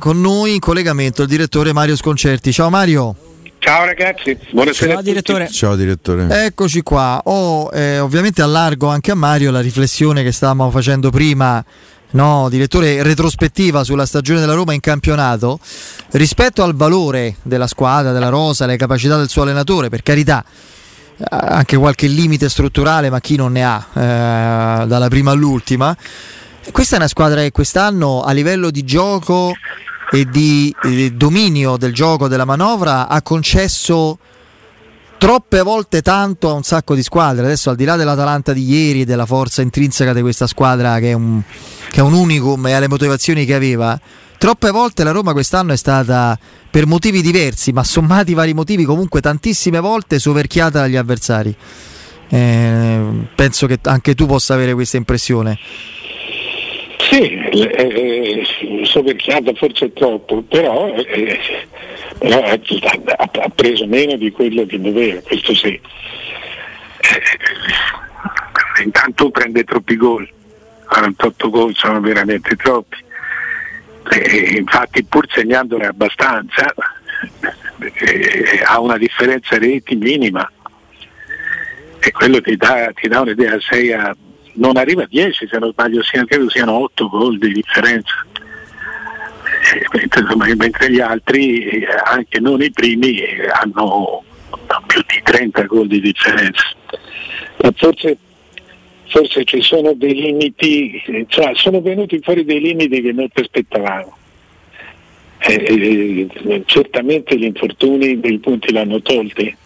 Con noi in collegamento il direttore Mario Sconcerti. Ciao Mario. Ciao ragazzi, buonasera. Ciao direttore. Ciao direttore. Eccoci qua. Ho eh, ovviamente allargo anche a Mario la riflessione che stavamo facendo prima, no, direttore, retrospettiva sulla stagione della Roma in campionato rispetto al valore della squadra, della rosa, le capacità del suo allenatore, per carità. Anche qualche limite strutturale, ma chi non ne ha eh, dalla prima all'ultima. Questa è una squadra che quest'anno a livello di gioco e di eh, dominio del gioco della manovra ha concesso troppe volte tanto a un sacco di squadre. Adesso al di là dell'Atalanta di ieri e della forza intrinseca di questa squadra che è un, che è un unicum e alle motivazioni che aveva, troppe volte la Roma quest'anno è stata per motivi diversi, ma sommati vari motivi, comunque tantissime volte soverchiata dagli avversari. Eh, penso che anche tu possa avere questa impressione. Sì, eh, soverchiata forse troppo, però, eh, però ha, ha, preso meno di quello che doveva, questo sì. Eh, intanto prende troppi gol, 48 gol sono veramente troppi. Eh, infatti pur segnandone abbastanza eh, ha una differenza reti minima e quello ti dà, ti dà un'idea, 6 a non arriva a 10 se non sbaglio, credo siano 8 gol di differenza. Eh, mentre gli altri, eh, anche non i primi, eh, hanno più di 30 gol di differenza. Ma forse, forse ci sono dei limiti, cioè sono venuti fuori dei limiti che non ti aspettavamo. Eh, certamente gli infortuni dei punti l'hanno tolti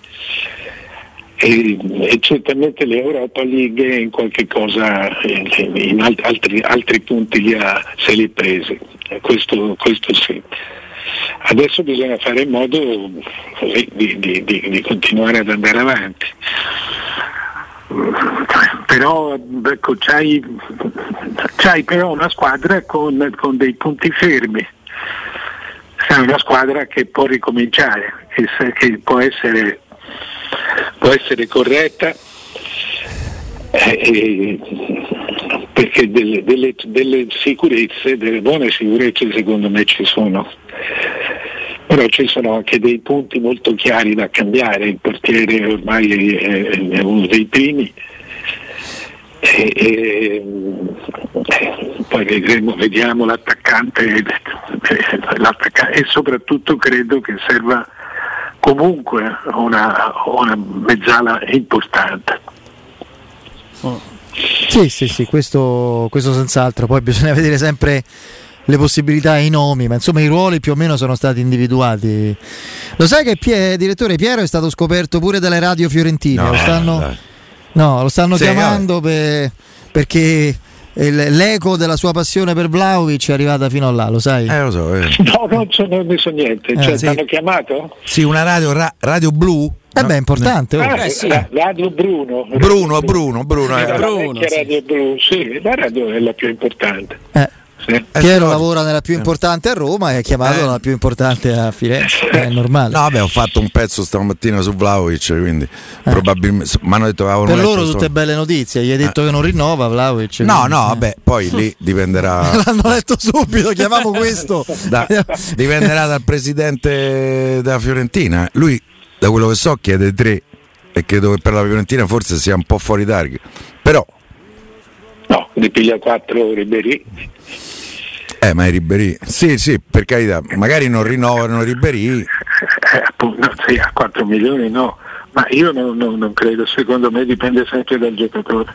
e, e, certamente l'Europa League in qualche cosa in altri, altri punti li ha, se li ha presi, questo, questo, sì. Adesso bisogna fare in modo così, di, di, di, di, continuare ad andare avanti. Però ecco, c'hai, c'hai, però una squadra con, con dei punti fermi, è una squadra che può ricominciare, che, che può essere può essere corretta eh, perché delle, delle, delle, sicurezze, delle buone sicurezze secondo me ci sono. Però ci sono anche dei punti molto chiari da cambiare, il portiere ormai è, è uno dei primi. E, e, poi vedremo, vediamo l'attaccante, l'attaccante e soprattutto credo che serva comunque una, una mezzala importante. Sì, sì, sì, questo, questo senz'altro, poi bisogna vedere sempre le possibilità e i nomi, ma insomma i ruoli più o meno sono stati individuati. Lo sai che Pie, direttore Piero è stato scoperto pure dalle radio fiorentine, no, lo stanno, no, lo stanno sì, chiamando per, perché l'eco della sua passione per Vlaovic è arrivata fino a là, lo sai? Eh, lo so. Eh. No, non, so, non ne so niente. Eh, cioè, sì. hanno chiamato? Sì, una radio, ra- radio blu. Eh beh, è importante. Oh. Ah, eh, sì. Radio Bruno. Bruno, Bruno, Bruno. Eh. Bruno sì. Radio Blu, sì, la radio è la più importante. Eh. Sì. Piero lavora nella più importante a Roma e è chiamato eh. nella più importante a Firenze, è normale. No, vabbè, ho fatto un pezzo stamattina su Vlaovic, quindi eh. probabilmente mi hanno detto Per loro tutte belle notizie, gli hai detto eh. che non rinnova Vlaovic. No, quindi, no, vabbè, poi lì dipenderà L'hanno letto subito, chiamiamo questo. Da, dipenderà dal presidente della Fiorentina. Lui da quello che so chiede tre e credo che per la Fiorentina forse sia un po' fuori target. Però No, ne piglia 4 Ribéry. Eh, ma è Ribéry. Sì, sì, per carità, magari non rinnovano Ribéry. Eh, appunto, sì, a 4 milioni no, ma io non, non, non, credo, secondo me dipende sempre dal giocatore.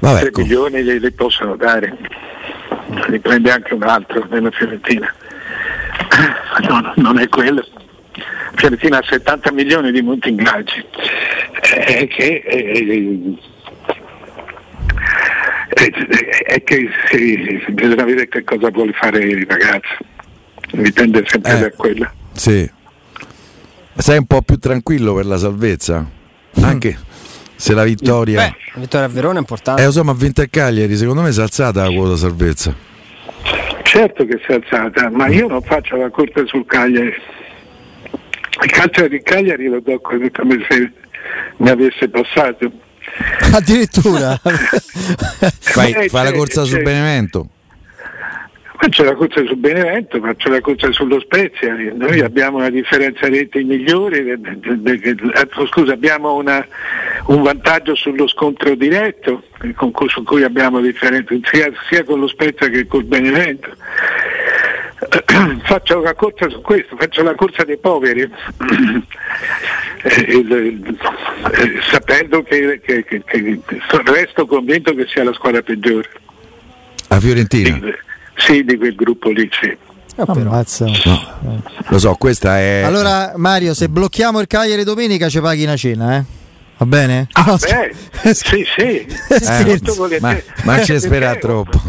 Vabbè, 3 com- milioni li, li, possono dare, li prende anche un altro nella Fiorentina. No, non è quello. Fiorentina ha 70 milioni di monti ingaggi è che, è, è che sì, bisogna vedere che cosa vuole fare il ragazzo, dipende sempre eh, da quello. Sì. Sei un po' più tranquillo per la salvezza? Mm. Anche se la vittoria. Beh, la vittoria a Verona è importante. Eh, lo so, ma ha vinto il Cagliari, secondo me si è alzata la quota salvezza. Certo che si è alzata, ma io non faccio la corte sul Cagliari. Il calcio di Cagliari lo do come se mi avesse passato. Addirittura fai, fai la corsa sul Benevento. Faccio la corsa su Benevento, faccio la corsa sullo Spezia, noi abbiamo una differenza reti migliore, eh, scusa, abbiamo una, un vantaggio sullo scontro diretto con, su cui abbiamo differenze sia, sia con lo Spezia che col Benevento. Faccio la corsa su questo, faccio la corsa dei poveri, eh, sapendo che, che, che, che resto convinto che sia la squadra peggiore. La Fiorentina? Sì, di quel gruppo lì, sì. Oh, no. Lo so, questa è. Allora, Mario, se blocchiamo il Cagliari domenica ci paghi una cena, eh? Va bene? Ah, no, beh, sì, sì. Eh, ma, ma ci spera troppo.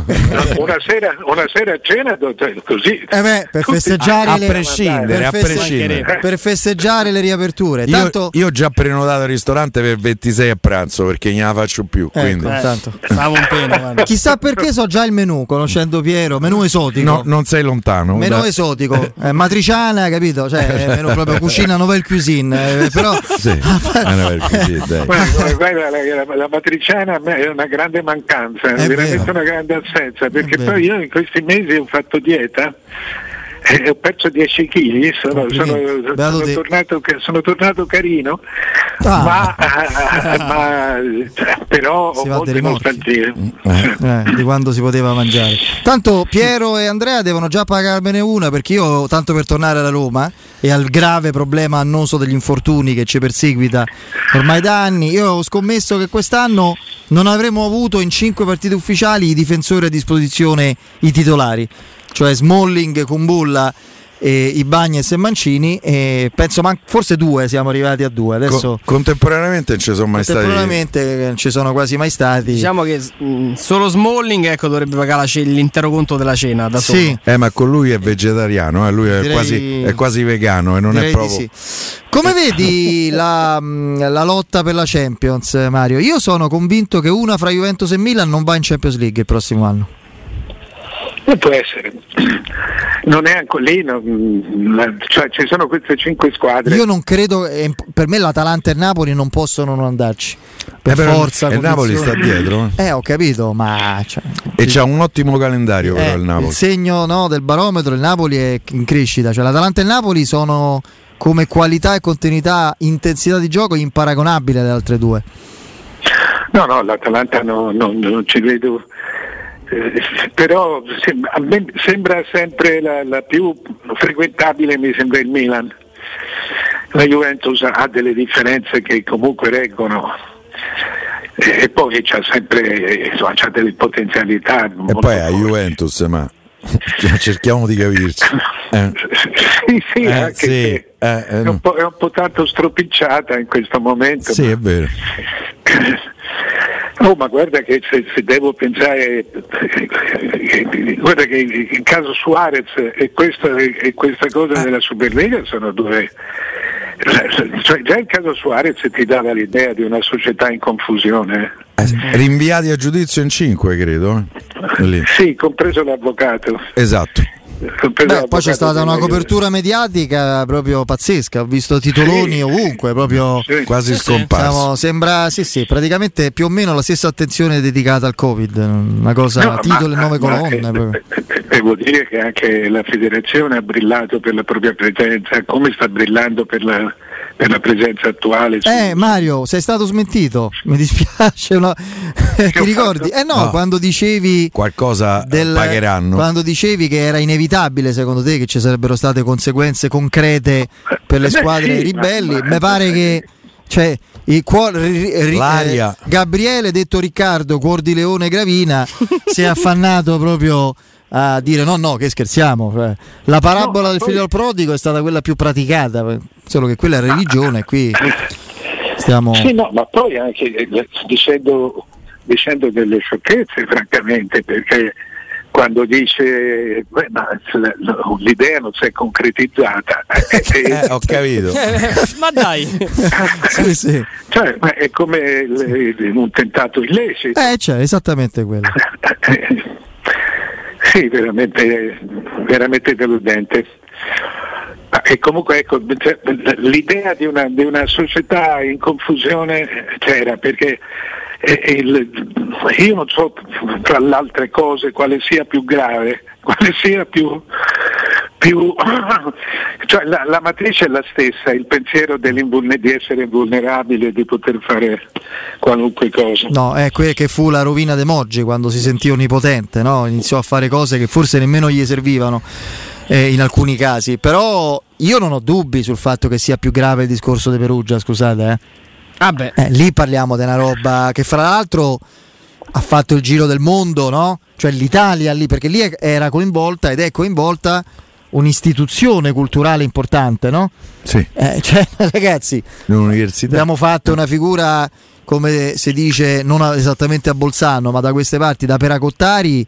Una sera, una sera a cena così. Eh beh, per festeggiare a le prescindere, a prescindere. Per festeggiare le riaperture. Tanto... Io, io, ho già prenotato il ristorante per 26 a pranzo perché non la faccio più. Ecco, quindi. Eh, tanto. un pene, Chissà perché so già il menù, conoscendo Piero, menù esotico. No, non sei lontano. Menù da... esotico, eh, matriciana, capito? Cioè, menù proprio cucina nouvelle cuisine. Eh, però... Sì, nouvelle cuisine. Guarda, la, la, la, matriciana è una grande mancanza, è veramente vero. una grande assenza, perché poi io in questi mesi ho fatto dieta eh, ho perso 10 kg, sono, sono, sono, tornato, sono, tornato, carino, ah. ma, ma però si ho molte nostalgie. Eh, eh, di quando si poteva mangiare. Tanto Piero e Andrea devono già pagarmene una perché io, tanto per tornare alla Roma e al grave problema annoso degli infortuni che ci perseguita ormai da anni, io ho scommesso che quest'anno non avremmo avuto in 5 partite ufficiali i difensori a disposizione, i titolari cioè Smalling, Kumbulla e Ibagnez e Mancini e penso ma forse due siamo arrivati a due adesso Co- contemporaneamente non ci sono mai stati contemporaneamente non ci sono quasi mai stati diciamo che mh, mm, solo Smalling ecco, dovrebbe pagare l'intero conto della cena da sì. solo eh ma con lui è vegetariano eh? lui è, Direi... quasi, è, quasi, vegano e non Direi è proprio sì. come vedi la, mm, la, lotta per la Champions Mario io sono convinto che una fra Juventus e Milan non va in Champions League il prossimo anno non può essere, non è ancora lì, non, cioè ci sono queste cinque squadre. Io non credo, per me l'Atalanta e il Napoli non possono non andarci. Per eh forza. Il Napoli sta dietro. Eh, ho capito, ma. Cioè, e c'ha un ottimo calendario, però eh, il Napoli. Il segno no, del barometro, il Napoli è in crescita. Cioè, l'Atalanta e il Napoli sono come qualità e continuità, intensità di gioco imparagonabili alle altre due. No, no, l'Atalanta no, no, non ci vedo eh, però a me sembra sempre la, la, più frequentabile mi sembra il Milan. La Juventus ha delle differenze che comunque reggono. E poi c'ha sempre insomma, c'ha delle potenzialità e poi a Juventus ma cerchiamo di capirci. Eh. sì, sì, eh, sì eh, è, un è, un po', tanto stropicciata in questo momento sì è vero Oh, ma guarda che se, se devo pensare, guarda che il caso Suarez e questa, e questa cosa della Superlega sono due, cioè, già il caso Suarez ti dava l'idea di una società in confusione. Eh, rinviati a giudizio in cinque, credo. Eh. Lì. Sì, compreso l'avvocato. Esatto. Beh, poi c'è stata una copertura mediatica proprio pazzesca, ho visto titoloni sì, ovunque, proprio sì, quasi sì, scomparso. sembra sì, sì, praticamente più o meno la stessa attenzione dedicata al Covid, una cosa no, titolo e nove colonne. Eh, devo dire che anche la federazione ha brillato per la propria presenza, come sta brillando per la per la presenza attuale. Eh Mario, sei stato smentito, mi dispiace. No? Ti ricordi? Eh no, no, quando dicevi qualcosa del, pagheranno. Quando dicevi che era inevitabile secondo te che ci sarebbero state conseguenze concrete per le squadre sì, ribelli, mi pare che cioè, il cuor, ri, ri, eh, Gabriele detto Riccardo, cuor di leone Gravina, si è affannato proprio a dire no, no, che scherziamo. Cioè, la parabola no, del figlio prodigo è stata quella più praticata, solo che quella è religione qui stiamo... Sì, no, ma poi anche eh, dicendo, dicendo delle sciocchezze, francamente, perché quando dice beh, l'idea non si è concretizzata eh, eh, eh ho capito. Ma dai. Sì, sì. Cioè, è come un tentato illecito. Eh cioè, esattamente quello. Sì, veramente, veramente deludente. E comunque ecco, cioè, l'idea di una, di una, società in confusione c'era perché il, io non so tra le altre cose quale sia più grave quale sia più, più cioè la, la, matrice è la stessa, il pensiero di essere vulnerabile, di poter fare qualunque cosa. No, è quella che fu la rovina De Moggi quando si sentì onnipotente, no? iniziò a fare cose che forse nemmeno gli servivano. Eh, in alcuni casi, però io non ho dubbi sul fatto che sia più grave il discorso di Perugia, scusate. Eh. Ah eh, lì parliamo di una roba che fra l'altro ha fatto il giro del mondo, no? Cioè l'Italia lì, perché lì era coinvolta ed è coinvolta un'istituzione culturale importante, no? Sì. Eh, cioè, ragazzi, l'università. Abbiamo fatto una figura, come si dice, non esattamente a Bolzano, ma da queste parti, da Peracottari,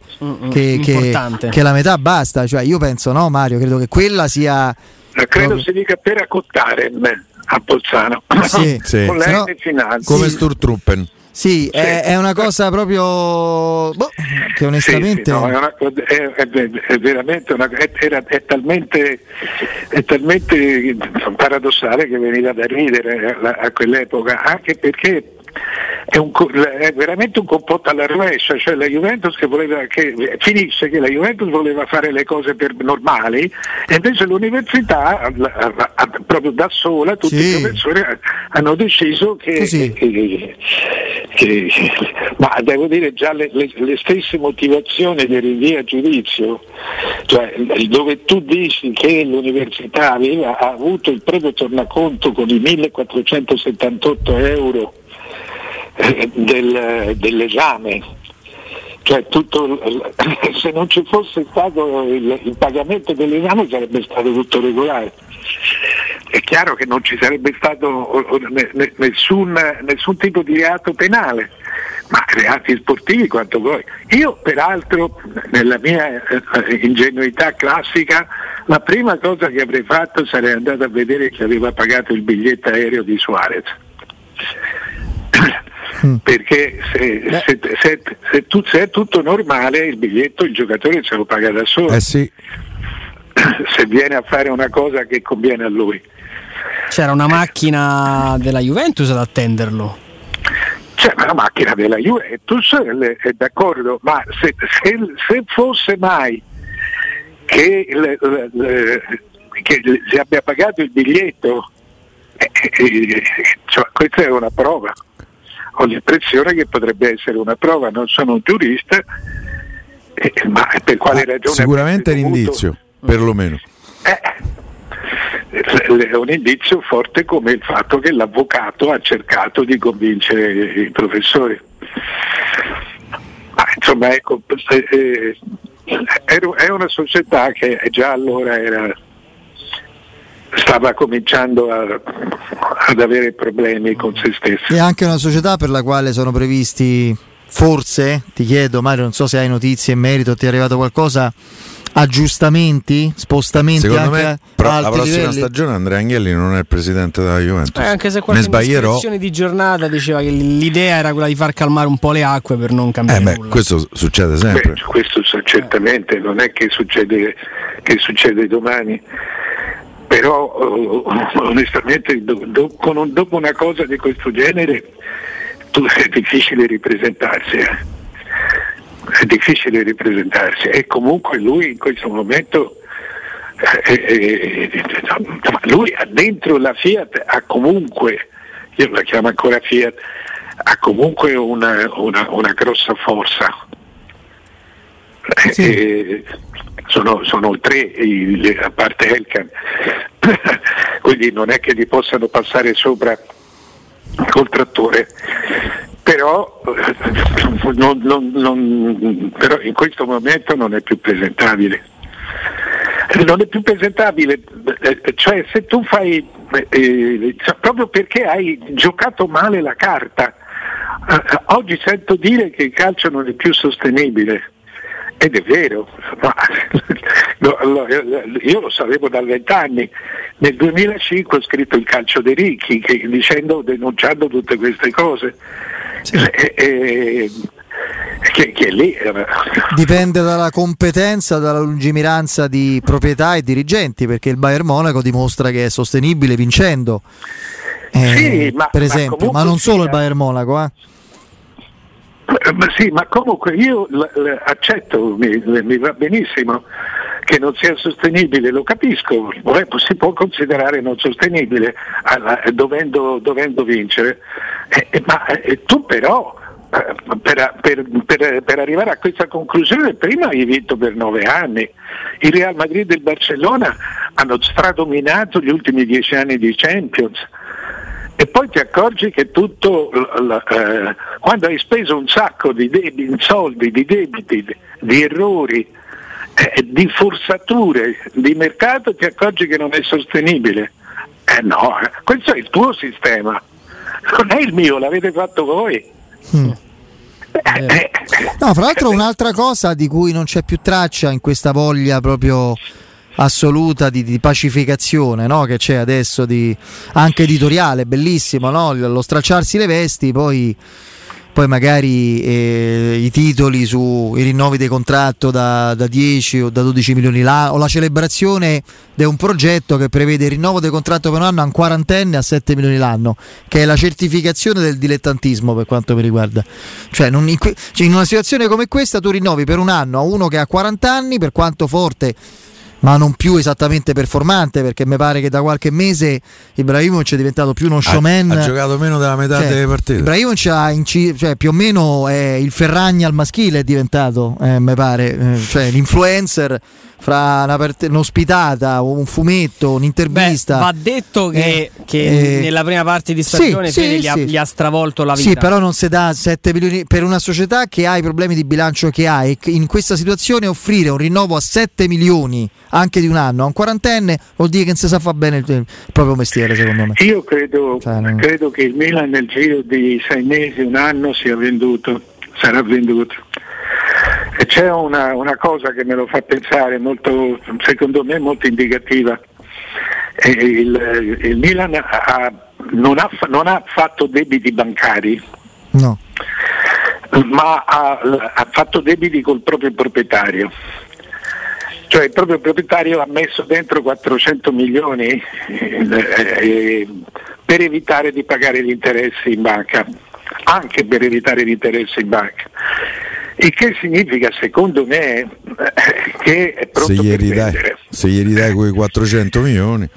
che, che, che la metà basta. Cioè, io penso, no, Mario, credo che quella sia. Eh, Credo si dica peracottare a Bolzano. Sì, Sì. Con la no- finale. Come Sì. Sturtruppen. Sì, È, è una cosa proprio. boh, che Sì, onestamente. sì, no, è, una- è- è- è veramente una, è, talmente, è talmente paradossale che veniva da ridere a, a quell'epoca, anche perché è, un è veramente un complotto alla rovescia, cioè la Juventus che voleva che finisce che la Juventus voleva fare le cose per normali e invece l'università proprio da sola tutti Sì. i professori hanno deciso che, Così. che- che- ma devo dire già le, le- le stesse motivazioni del rinvio a giudizio, cioè dove tu dici che l'università aveva ha avuto il proprio tornaconto con i 1478 euro del- dell'esame, cioè tutto, se non ci fosse stato il, il pagamento dell'esame sarebbe stato tutto regolare. È chiaro che non ci sarebbe stato nessun, nessun tipo di reato penale, ma reati sportivi quanto vuoi. Io peraltro nella mia eh, ingenuità classica la prima cosa che avrei fatto sarei andato a vedere chi aveva pagato il biglietto aereo di Suarez. Perché se, se- se- se tu- se è tutto normale il biglietto il giocatore se lo paga da solo Eh sì. se viene a fare una cosa che conviene a lui. C'era una macchina della Juventus ad attenderlo. C'è una macchina della Juventus, è d'accordo, ma se, se- se fosse mai che, le- le- le- che si abbia pagato il biglietto, eh, eh, cioè, questa è una prova. Ho l'impressione che potrebbe essere una prova, non sono un giurista, eh, ma per quale Ah, ragione? Sicuramente è avreste un dovuto- indizio, perlomeno. Eh, è un indizio forte come il fatto che l'avvocato ha cercato di convincere i professori. Ma insomma, ecco, eh, eh, è una società che già allora era- stava cominciando a- ad avere problemi con se stessa. È anche una società per la quale sono previsti, forse, ti chiedo Mario, non so se hai notizie in merito, ti è arrivato qualcosa, aggiustamenti, spostamenti Secondo anche me pro- a la prossima livelli? stagione Andrea Agnelli non è il presidente della Juventus. Eh, anche se qualche indiscrezione di giornata diceva che l'idea era quella di far calmare un po' le acque per non cambiare Eh beh, nulla. questo succede sempre. Beh, questo certamente non è che succede, che succede domani, però eh, onestamente do- do- un- dopo una cosa di questo genere tu- è difficile ripresentarsi. eh. È difficile ripresentarsi e comunque lui in questo momento eh, eh, eh, lui dentro la Fiat ha comunque, io la chiamo ancora Fiat, ha comunque una, una- una grossa forza. Eh, Sì. eh, sono, sono tre, i- le- a parte Elkan, quindi non è che gli possano passare sopra col trattore. Però, eh, non- non- non- però in questo momento non è più presentabile. Non è più presentabile, eh, cioè se tu fai, eh, eh, cioè, proprio perché hai giocato male la carta, eh, oggi sento dire che il calcio non è più sostenibile. Ed è vero, ma no, allora, io lo sapevo da vent'anni. Nel 2005 ho scritto il calcio dei ricchi, che- dicendo, denunciando tutte queste cose. E- e- che, che lì Dipende dalla competenza, dalla lungimiranza di proprietà e dirigenti, perché il Bayern Monaco dimostra che è sostenibile vincendo. Eh, Sì, ma- per ma esempio, ma, comunque non solo il Bayern Monaco, eh. Ma sì, ma comunque io l- l- accetto, mi, mi va benissimo che non sia sostenibile, lo capisco, si può considerare non sostenibile alla, dovendo, dovendo, vincere, eh, eh, ma eh, tu però eh, per, per, per, per, arrivare a questa conclusione prima hai vinto per nove anni, il Real Madrid e il Barcellona hanno stradominato gli ultimi dieci anni di Champions e poi ti accorgi che tutto, eh, quando hai speso un sacco di debiti, soldi, di debiti, di errori, eh, di forzature di mercato, ti accorgi che non è sostenibile. Eh no, eh, questo è il tuo sistema, non è il mio, l'avete fatto voi. Mm. Eh, eh. No, fra l'altro un'altra cosa di cui non c'è più traccia in questa voglia proprio assoluta di, di pacificazione no? che c'è adesso, di, anche editoriale, bellissimo, no? lo stracciarsi le vesti, poi poi magari eh, i titoli sui rinnovi dei contratto da, da, 10 o da 12 milioni l'anno o la celebrazione di un progetto che prevede il rinnovo del contratto per un anno a un quarantenne a 7 milioni l'anno, che è la certificazione del dilettantismo per quanto mi riguarda. Cioè, in, cioè in una situazione come questa tu rinnovi per un anno a uno che ha 40 anni, per quanto forte ma non più esattamente performante perché mi pare che da qualche mese Ibrahimovic è diventato più uno showman. Ha, ha giocato meno della metà cioè, delle partite. Ibrahimovic ha inci- cioè, più o meno è il Ferragna al maschile è diventato, eh, mi pare, eh, cioè l'influencer fra una part- un'ospitata, un fumetto, un'intervista. Beh, va detto che, eh, che eh, nella prima parte di stagione sì, sì, gli, ha, gli, ha, stravolto la vita. Sì, però non si dà 7 milioni per una società che ha i problemi di bilancio che ha e in questa situazione offrire un rinnovo a 7 milioni anche di un anno a un quarantenne vuol dire che non si sa fa bene il, proprio mestiere, secondo me. Io credo, cioè, non... credo che il Milan nel giro di sei mesi, un anno sia venduto, sarà venduto. E c'è una, una, cosa che me lo fa pensare, molto, secondo me molto indicativa. Il, il, Milan ha, non, ha, non, ha, fatto debiti bancari, no. ma ha, ha fatto debiti col proprio proprietario. Cioè il proprio proprietario ha messo dentro 400 milioni eh, eh, per evitare di pagare gli interessi in banca, anche per evitare gli interessi in banca. Il che significa, secondo me, eh, che è pronto se per ridai, vendere. Se gli ridai quei 400 milioni.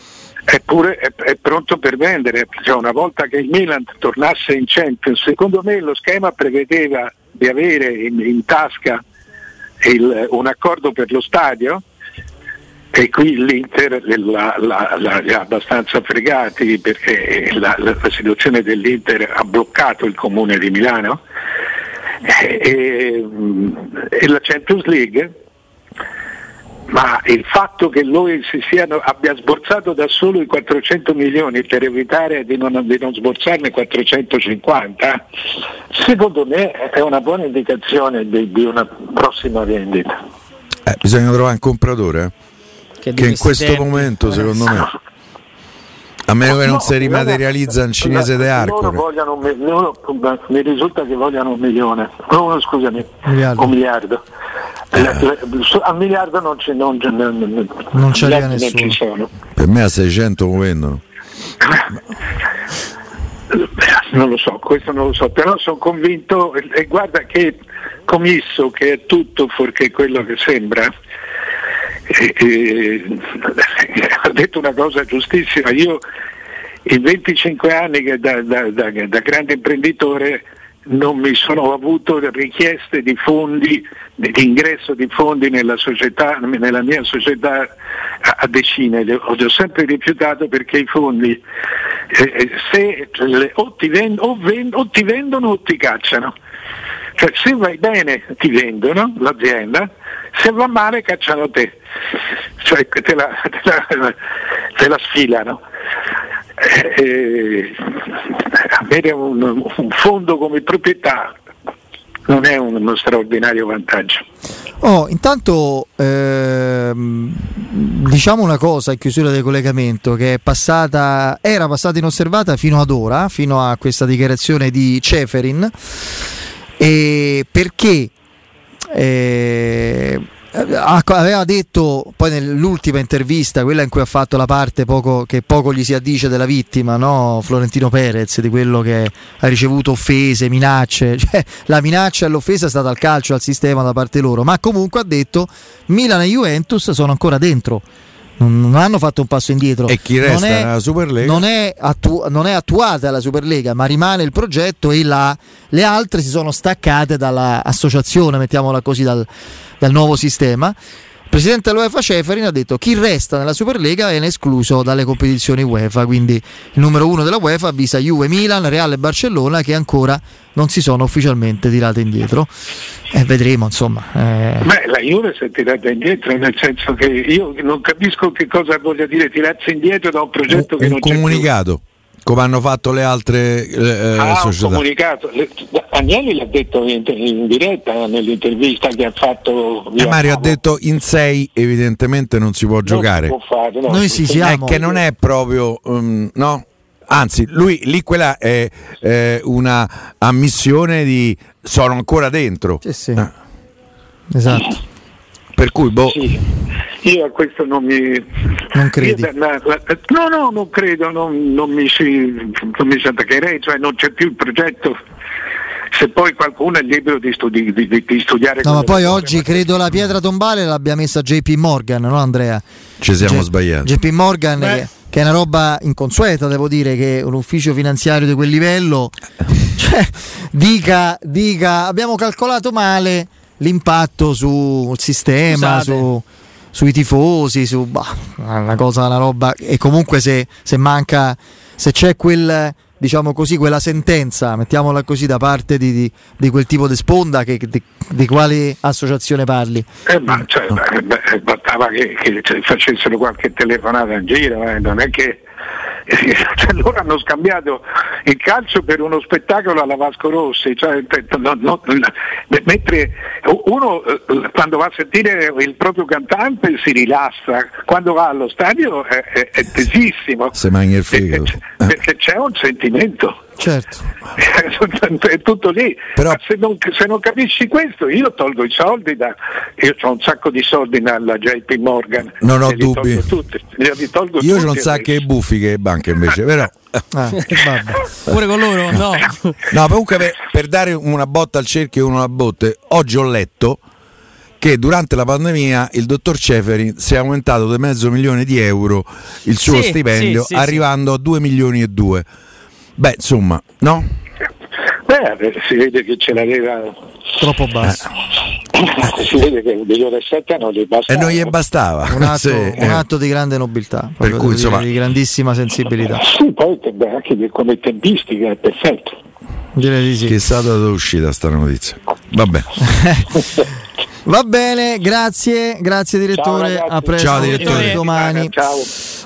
Eppure è, è, pronto per vendere, cioè, una volta che il Milan tornasse in Champions, secondo me lo schema prevedeva di avere in, in tasca il, un accordo per lo stadio e qui l'Inter la, la, la, li ha abbastanza fregati perché la, la situazione dell'Inter ha bloccato il comune di Milano. E, e la Champions League, ma il fatto che lui siano, abbia sborsato da solo i 400 milioni per evitare di non, di non sborsarne 450, secondo me è una buona indicazione di, di una prossima vendita. Eh, bisogna trovare un compratore eh? che, che in questo tempi. momento secondo me a meno che non no, si rimaterializza un cinese de arco. mi risulta che vogliano un milione, no, scusami, miliardo. un miliardo. A miliardo non, ci, non, non, non ci arriva nessuno. Non ci sono. Per me a 600 lo vendono. Non lo so, questo non lo so, però sono convinto e guarda che commisso che è tutto fuorché quello che sembra ha detto una cosa giustissima, io in 25 anni che da, da, da, da grande imprenditore non mi sono avuto richieste di fondi, di ingresso di fondi nella, società, nella mia società a, decine, le, ho sempre rifiutato perché i fondi eh, eh se, o, ti vend, o, vend, o ti vendono o ti cacciano. Cioè se vai bene ti vendono l'azienda, se va male cacciano te, cioè te la, te la, te la sfilano. Eh, avere un, un, fondo come proprietà non è uno straordinario vantaggio. Oh, intanto ehm, diciamo una cosa in chiusura del collegamento che è passata, era passata inosservata fino ad ora, fino a questa dichiarazione di Ceferin e perché eh, aveva detto poi nell'ultima intervista, quella in cui ha fatto la parte poco, che poco gli si addice della vittima, no? Florentino Perez, di quello che ha ricevuto offese, minacce, cioè, la minaccia e l'offesa è stata al calcio, al sistema da parte loro, ma comunque ha detto Milan e Juventus sono ancora dentro non, hanno fatto un passo indietro. E chi resta è, nella Superlega? Non è, attu- non è, attuata la Superlega, ma rimane il progetto e la, le altre si sono staccate dall'associazione, mettiamola così, dal, dal nuovo sistema. Il presidente dell'UEFA Ceferin ha detto chi resta nella Superlega viene escluso dalle competizioni UEFA, quindi il numero uno della UEFA avvisa Juve, Milan, Real e Barcellona che ancora non si sono ufficialmente tirate indietro. E eh, vedremo, insomma. Eh. Beh, la Juve si è tirata indietro, nel senso che io non capisco che cosa voglia dire tirarsi indietro da un progetto un, che un non comunicato. Più come hanno fatto le altre eh, ah, società. comunicato. Agnelli l'ha detto in, in, diretta nell'intervista che ha fatto. Eh, Mario ha detto in sei evidentemente non si può non giocare. Si può fare, no. Noi si siamo. È che non è proprio, um, no? Anzi, lui lì quella è eh, una ammissione di sono ancora dentro. Sì, sì. Ah. Esatto. Per cui, boh. Sì. Io a questo non mi. Non credi? no, no, non credo, non, non mi, si, non mi si attaccherei, cioè non c'è più il progetto se poi qualcuno è libero di, studi- di, di, di studiare. No, ma poi oggi credo la pietra tombale l'abbia messa JP Morgan, no Andrea? Ci siamo J- sbagliati. JP Morgan, che, che, è una roba inconsueta, devo dire, che un ufficio finanziario di quel livello cioè, dica, dica abbiamo calcolato male l'impatto sul sistema, su sui tifosi, su bah, una cosa, una roba. E comunque se, se manca, se c'è quel diciamo così, quella sentenza, mettiamola così, da parte di, di, di quel tipo di sponda, che, di, di, quale associazione parli? Eh, ma cioè, beh, bastava che, che, facessero qualche telefonata in giro, eh, non è che cioè, loro hanno scambiato il calcio per uno spettacolo alla Vasco Rossi, cioè, no, no, mentre uno eh, quando va a sentire il proprio cantante si rilassa, quando va allo stadio è, è, è tesissimo. Se mangia il figo. Perché, perché c'è un sentimento. Certo. è tutto lì. Però... Se, non, se, non, capisci questo, io tolgo i soldi da. Io ho un sacco di soldi nella JP Morgan. Non ho dubbi. io ho un sacco di buffi che banche invece, però. Ah, Pure con loro? No. no, comunque per, per, dare una botta al cerchio e uno alla botte, oggi ho letto che durante la pandemia il dottor Ceferin si è aumentato di mezzo milione di euro il suo sì, stipendio, sì, sì, arrivando a 2 milioni e 2 Beh, insomma, no? Beh, si vede che ce l'aveva troppo basso. Eh, si vede che un milione e sette non gli bastava. E non gli bastava. Un atto, sì, un eh. atto di grande nobiltà, per cui, insomma, di grandissima sensibilità. Sì, poi anche come tempistica è perfetto. Direi di sì. Chissà da dove è uscita sta notizia. Va bene. Va bene, grazie, grazie direttore. Ciao, a presto. Ciao direttore. Domani. Ciao.